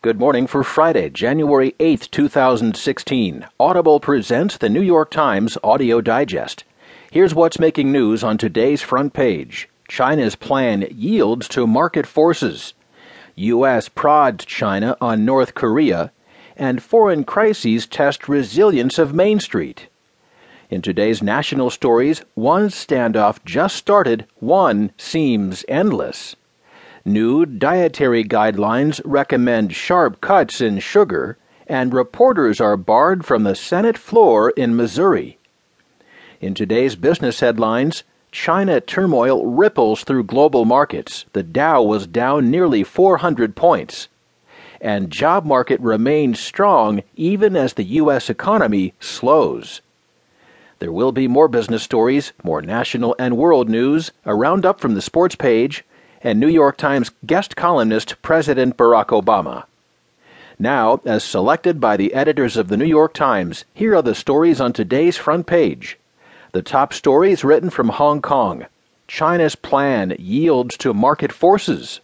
Good morning for Friday, January 8, 2016. Audible presents the New York Times Audio Digest. Here's what's making news on today's front page China's plan yields to market forces. U.S. prods China on North Korea, and foreign crises test resilience of Main Street. In today's national stories, one standoff just started, one seems endless. New dietary guidelines recommend sharp cuts in sugar, and reporters are barred from the Senate floor in Missouri. In today's business headlines, China turmoil ripples through global markets. The Dow was down nearly 400 points. And job market remains strong even as the U.S. economy slows. There will be more business stories, more national and world news, a roundup from the sports page, and New York Times guest columnist President Barack Obama. Now, as selected by the editors of the New York Times, here are the stories on today's front page. The top stories written from Hong Kong. China's plan yields to market forces.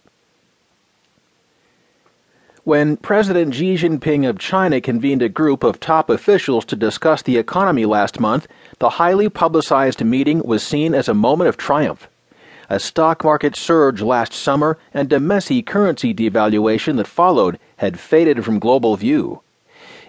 When President Xi Jinping of China convened a group of top officials to discuss the economy last month, the highly publicized meeting was seen as a moment of triumph. A stock market surge last summer and a messy currency devaluation that followed had faded from global view.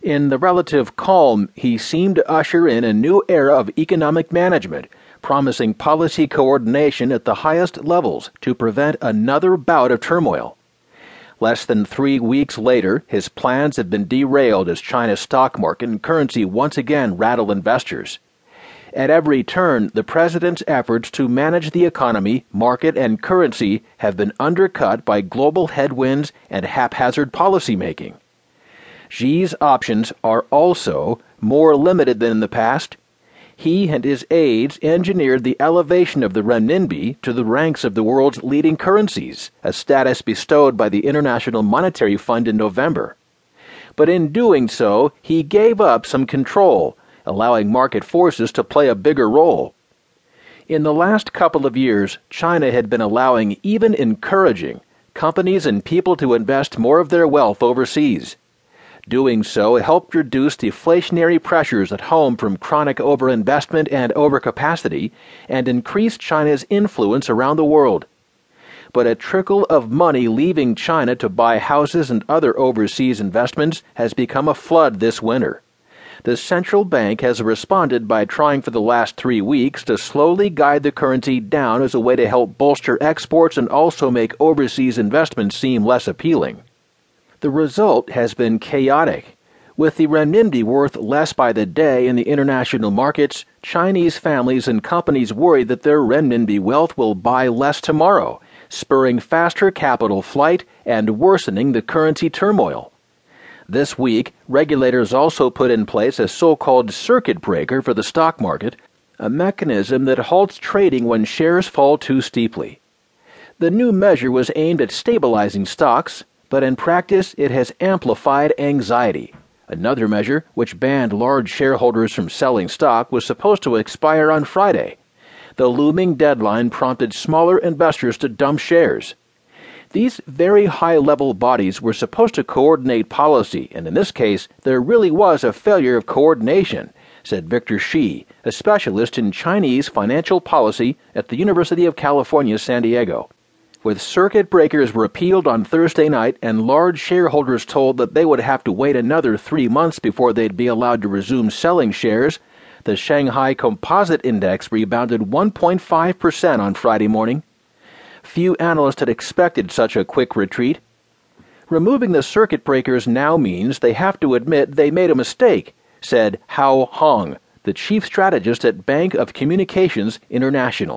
In the relative calm, he seemed to usher in a new era of economic management, promising policy coordination at the highest levels to prevent another bout of turmoil. Less than three weeks later, his plans have been derailed as China's stock market and currency once again rattle investors. At every turn, the president's efforts to manage the economy, market, and currency have been undercut by global headwinds and haphazard policymaking. Xi's options are also more limited than in the past. He and his aides engineered the elevation of the renminbi to the ranks of the world's leading currencies, a status bestowed by the International Monetary Fund in November. But in doing so, he gave up some control allowing market forces to play a bigger role. In the last couple of years, China had been allowing, even encouraging, companies and people to invest more of their wealth overseas. Doing so helped reduce deflationary pressures at home from chronic overinvestment and overcapacity and increased China's influence around the world. But a trickle of money leaving China to buy houses and other overseas investments has become a flood this winter the central bank has responded by trying for the last three weeks to slowly guide the currency down as a way to help bolster exports and also make overseas investments seem less appealing. The result has been chaotic. With the renminbi worth less by the day in the international markets, Chinese families and companies worry that their renminbi wealth will buy less tomorrow, spurring faster capital flight and worsening the currency turmoil. This week, regulators also put in place a so called circuit breaker for the stock market, a mechanism that halts trading when shares fall too steeply. The new measure was aimed at stabilizing stocks, but in practice it has amplified anxiety. Another measure, which banned large shareholders from selling stock, was supposed to expire on Friday. The looming deadline prompted smaller investors to dump shares. These very high level bodies were supposed to coordinate policy, and in this case, there really was a failure of coordination, said Victor Shih, a specialist in Chinese financial policy at the University of California, San Diego. With circuit breakers repealed on Thursday night and large shareholders told that they would have to wait another three months before they'd be allowed to resume selling shares, the Shanghai Composite Index rebounded 1.5% on Friday morning Few analysts had expected such a quick retreat. Removing the circuit breakers now means they have to admit they made a mistake, said Hao Hong, the chief strategist at Bank of Communications International.